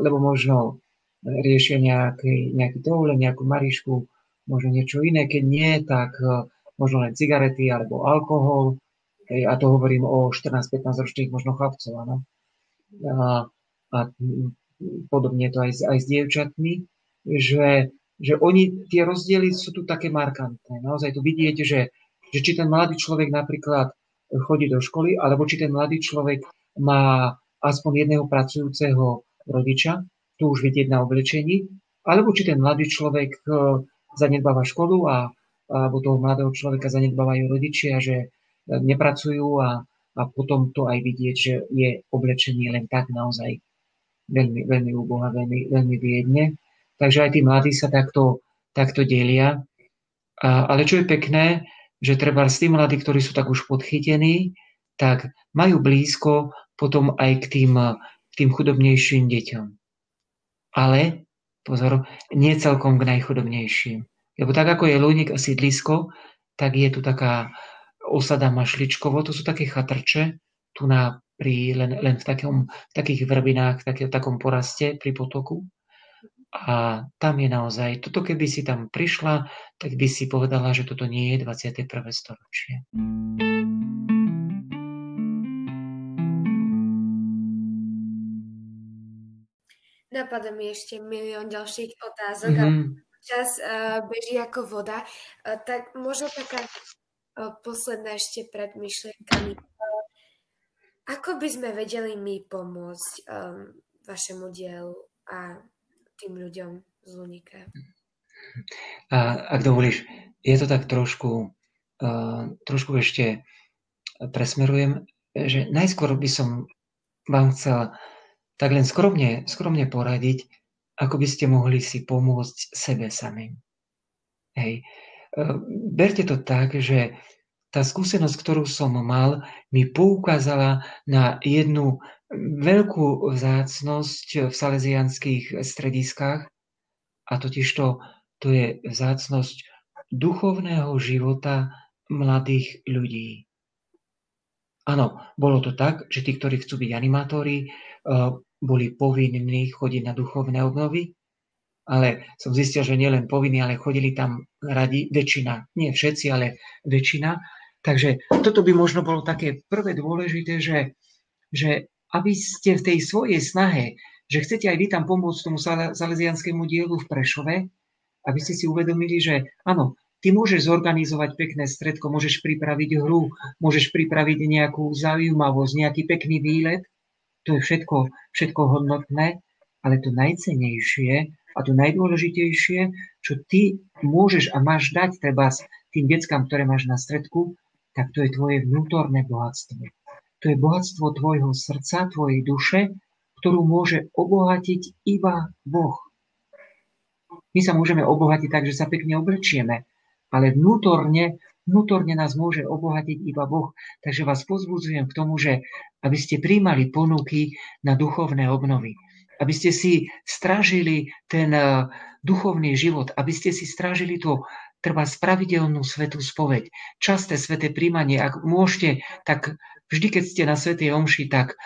lebo možno riešia nejaký, nejaký tohle, nejakú marišku, možno niečo iné, keď nie, tak e, možno len cigarety alebo alkohol. A to hovorím o 14-15 ročných možno chlapcov. A, a podobne to aj, aj s dievčatmi, že že oni, tie rozdiely sú tu také markantné. Naozaj tu vidieť, že, že či ten mladý človek napríklad chodí do školy, alebo či ten mladý človek má aspoň jedného pracujúceho rodiča, tu už vidieť na oblečení, alebo či ten mladý človek e, zanedbáva školu a, alebo toho mladého človeka zanedbávajú rodičia, že nepracujú a, a potom to aj vidieť, že je oblečenie len tak naozaj veľmi, veľmi úboha, veľmi, veľmi biedne. Takže aj tí mladí sa takto, takto delia. A, ale čo je pekné, že treba s tým mladí, ktorí sú tak už podchytení, tak majú blízko potom aj k tým, k tým chudobnejším deťom. Ale, pozor, nie celkom k najchudobnejším. Lebo tak ako je Lúnik a sídlisko, tak je tu taká osada Mašličkovo, to sú také chatrče, tu na, pri, len, len v, takom, v takých vrbinách, v takom poraste pri potoku. A tam je naozaj, toto keby si tam prišla, tak by si povedala, že toto nie je 21. storočie. Napadá mi ešte milión ďalších otázok mm-hmm. a čas uh, beží ako voda. Uh, tak možno taká uh, posledná ešte pred myšlienkami. Uh, ako by sme vedeli my pomôcť um, vašemu dielu a tým ľuďom z Lunika. A ak dovolíš, je to tak trošku, uh, trošku ešte presmerujem, že najskôr by som vám chcel tak len skromne, skromne poradiť, ako by ste mohli si pomôcť sebe samým. Hej. Berte to tak, že tá skúsenosť, ktorú som mal, mi poukázala na jednu veľkú vzácnosť v salesianských strediskách a totiž to, to je vzácnosť duchovného života mladých ľudí. Áno, bolo to tak, že tí, ktorí chcú byť animátori, eh, boli povinní chodiť na duchovné obnovy, ale som zistil, že nielen povinní, ale chodili tam radi, väčšina, nie všetci, ale väčšina. Takže toto by možno bolo také prvé dôležité, že, že aby ste v tej svojej snahe, že chcete aj vy tam pomôcť tomu salesianskému dielu v Prešove, aby ste si uvedomili, že áno, ty môžeš zorganizovať pekné stredko, môžeš pripraviť hru, môžeš pripraviť nejakú zaujímavosť, nejaký pekný výlet, to je všetko, všetko hodnotné, ale to najcenejšie a to najdôležitejšie, čo ty môžeš a máš dať treba tým deckám, ktoré máš na stredku, tak to je tvoje vnútorné bohatstvo to je bohatstvo tvojho srdca, tvojej duše, ktorú môže obohatiť iba Boh. My sa môžeme obohatiť tak, že sa pekne oblečieme, ale vnútorne, vnútorne nás môže obohatiť iba Boh. Takže vás pozbudzujem k tomu, že aby ste príjmali ponuky na duchovné obnovy. Aby ste si stražili ten eh, duchovný život, aby ste si stražili to treba spravidelnú svetú spoveď, časté sveté príjmanie. Ak môžete, tak vždy, keď ste na svetej omši, tak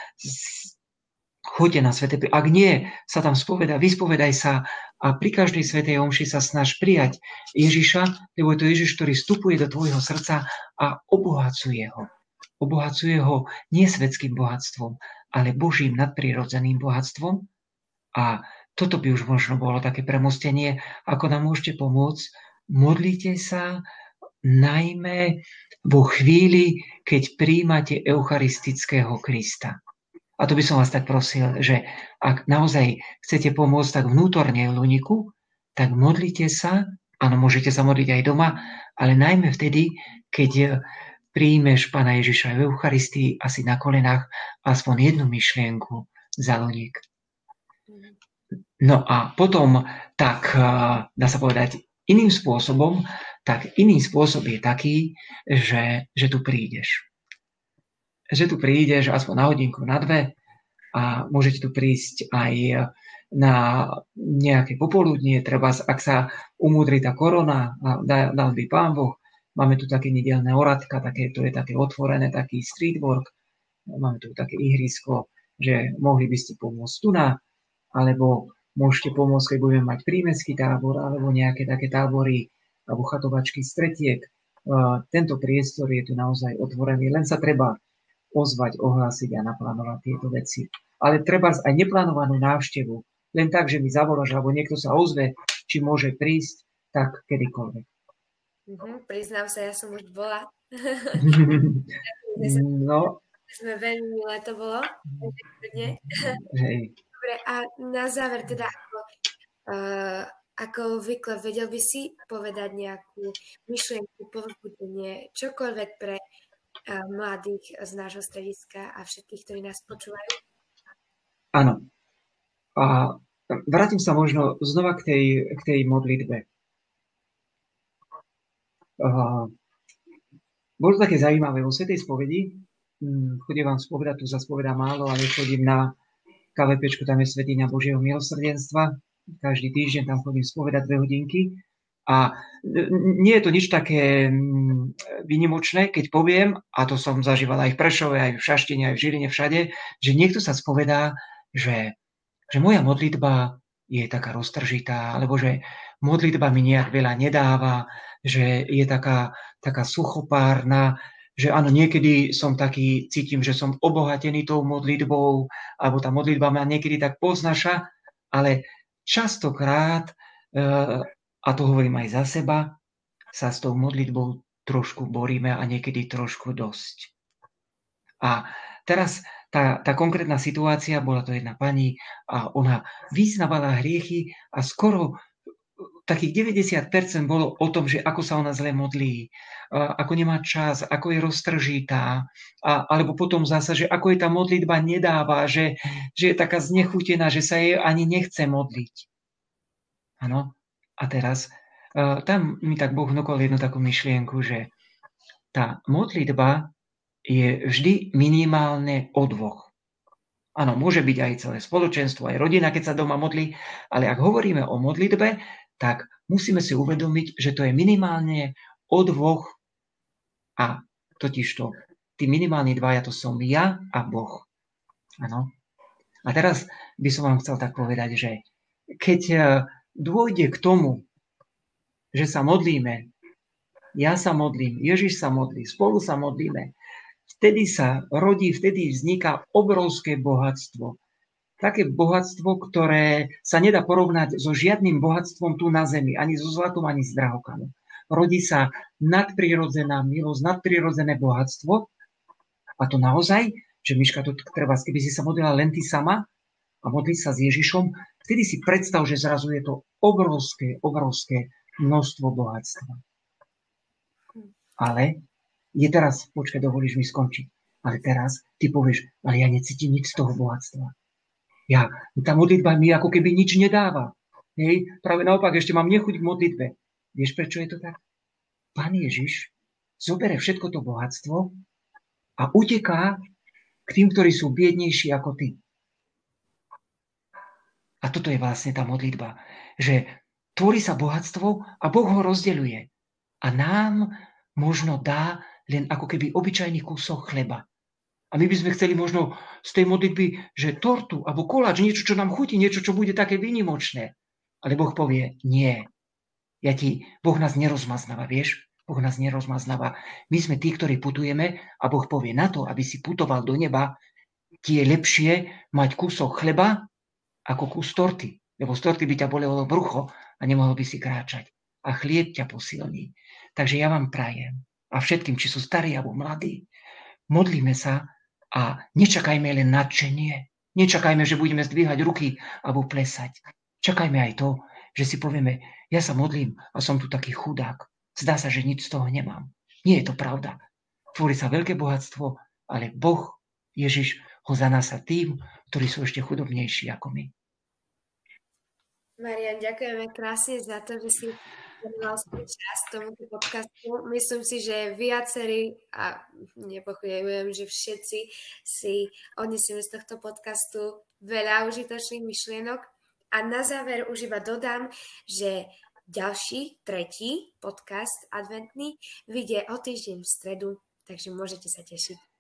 choďte na sveté Ak nie, sa tam spoveda, vyspovedaj sa a pri každej svetej omši sa snaž prijať Ježiša, lebo je to Ježiš, ktorý vstupuje do tvojho srdca a obohacuje ho. Obohacuje ho nie svetským bohatstvom, ale Božím nadprirodzeným bohatstvom. A toto by už možno bolo také premostenie, ako nám môžete pomôcť modlite sa najmä vo chvíli, keď príjmate eucharistického Krista. A to by som vás tak prosil, že ak naozaj chcete pomôcť tak vnútorne Luniku, tak modlite sa, áno, môžete sa modliť aj doma, ale najmä vtedy, keď príjmeš Pána Ježiša v Eucharistii asi na kolenách aspoň jednu myšlienku za Luník. No a potom, tak dá sa povedať, iným spôsobom, tak iný spôsob je taký, že, že tu prídeš. Že tu prídeš aspoň na hodinku, na dve a môžete tu prísť aj na nejaké popoludnie, treba, ak sa umúdri tá korona, dal by pán Boh, máme tu také nedelné oradka, také, to je také otvorené, taký street work, máme tu také ihrisko, že mohli by ste pomôcť tu na, alebo Môžete pomôcť, keď budeme mať prímeský tábor alebo nejaké také tábory alebo chatovačky stretiek. Tento priestor je tu naozaj otvorený, len sa treba ozvať, ohlásiť a naplánovať tieto veci. Ale treba aj neplánovanú návštevu. Len tak, že mi zavoláš, alebo niekto sa ozve, či môže prísť, tak kedykoľvek. Mm-hmm, priznám sa, ja som už bola. *laughs* *laughs* no. Sme veľmi milé to bolo. Hej. Dobre, a na záver teda ako, uh, ako zvykle, vedel by si povedať nejakú myšlienku, povzbudenie, čokoľvek pre mladých z nášho strediska a všetkých, ktorí nás počúvajú? Áno. A vrátim sa možno znova k tej, k tej modlitbe. Uh, bolo také zaujímavé. Vo Svetej spovedi, hm, chodím vám spovedať, tu sa spovedá málo, ale chodím na KVP, tam je Svetiňa Božieho milosrdenstva. Každý týždeň tam chodím spovedať dve hodinky. A nie je to nič také vynimočné, keď poviem, a to som zažíval aj v Prešove, aj v Šaštine, aj v Žiline, všade, že niekto sa spovedá, že, že moja modlitba je taká roztržitá, alebo že modlitba mi nejak veľa nedáva, že je taká, taká suchopárna, že áno, niekedy som taký, cítim, že som obohatený tou modlitbou, alebo tá modlitba ma niekedy tak poznaša, ale častokrát, eh, a to hovorím aj za seba, sa s tou modlitbou trošku boríme a niekedy trošku dosť. A teraz tá, tá konkrétna situácia, bola to jedna pani a ona vyznavala hriechy a skoro takých 90% bolo o tom, že ako sa ona zle modlí, ako nemá čas, ako je roztržitá, a, alebo potom zasa, že ako je tá modlitba nedáva, že, že je taká znechutená, že sa jej ani nechce modliť. Áno. A teraz tam mi tak Boh vnúkol jednu takú myšlienku, že tá modlitba je vždy minimálne o dvoch. Áno, môže byť aj celé spoločenstvo, aj rodina, keď sa doma modlí, ale ak hovoríme o modlitbe, tak musíme si uvedomiť, že to je minimálne o dvoch a totižto tí minimálni dvaja to som ja a Boh. Ano. A teraz by som vám chcel tak povedať, že keď e, dôjde k tomu, že sa modlíme, ja sa modlím, Ježiš sa modlí, spolu sa modlíme, vtedy sa rodí, vtedy vzniká obrovské bohatstvo také bohatstvo, ktoré sa nedá porovnať so žiadnym bohatstvom tu na Zemi, ani so zlatom, ani s drahokamom. Rodí sa nadprirodzená milosť, nadprirodzené bohatstvo a to naozaj, že Miška, to treba, keby si sa modlila len ty sama a modli sa s Ježišom, vtedy si predstav, že zrazu je to obrovské, obrovské množstvo bohatstva. Ale je teraz, počkaj, dovolíš mi skončiť. Ale teraz ty povieš, ale ja necítim nič z toho bohatstva. Ja, tá modlitba mi ako keby nič nedáva. Hej, práve naopak, ešte mám nechuť k modlitbe. Vieš, prečo je to tak? Pán Ježiš zobere všetko to bohatstvo a uteká k tým, ktorí sú biednejší ako ty. A toto je vlastne tá modlitba, že tvorí sa bohatstvo a Boh ho rozdeľuje. A nám možno dá len ako keby obyčajný kúsok chleba. A my by sme chceli možno z tej modlitby, že tortu alebo koláč, niečo, čo nám chutí, niečo, čo bude také výnimočné. Ale Boh povie, nie. Ja ti, Boh nás nerozmaznáva, vieš? Boh nás nerozmaznáva. My sme tí, ktorí putujeme a Boh povie na to, aby si putoval do neba, ti je lepšie mať kúsok chleba ako kus torty. Lebo z torty by ťa bolelo brucho a nemohol by si kráčať. A chlieb ťa posilní. Takže ja vám prajem a všetkým, či sú starí alebo mladí, modlíme sa a nečakajme len nadšenie. Nečakajme, že budeme zdvíhať ruky alebo plesať. Čakajme aj to, že si povieme, ja sa modlím a som tu taký chudák. Zdá sa, že nič z toho nemám. Nie je to pravda. Tvorí sa veľké bohatstvo, ale Boh, Ježiš, ho zanása tým, ktorí sú ešte chudobnejší ako my. Marian, ďakujeme krásne za to, že si venoval svoj čas tomuto podcastu. Myslím si, že viacerí, a nepochybujem, že všetci si odnesieme z tohto podcastu veľa užitočných myšlienok. A na záver už iba dodám, že ďalší, tretí podcast adventný vyjde o týždeň v stredu, takže môžete sa tešiť.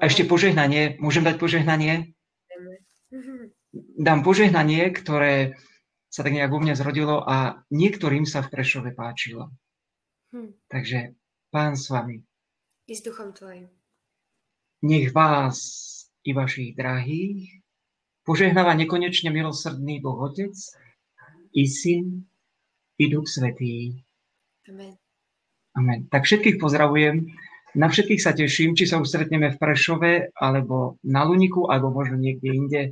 A ešte požehnanie. Môžem dať požehnanie? Dám požehnanie, ktoré sa tak nejak vo mne zrodilo a niektorým sa v Prešove páčilo. Hm. Takže pán s vami. I s duchom tvojim. Nech vás i vašich drahých požehnáva nekonečne milosrdný Boh Otec i Syn i Duch Svetý. Amen. Amen. Tak všetkých pozdravujem. Na všetkých sa teším, či sa už stretneme v Prešove, alebo na Luniku, alebo možno niekde inde.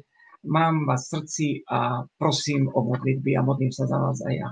Mám vás v srdci a prosím o modlitby a modlím sa za vás aj ja.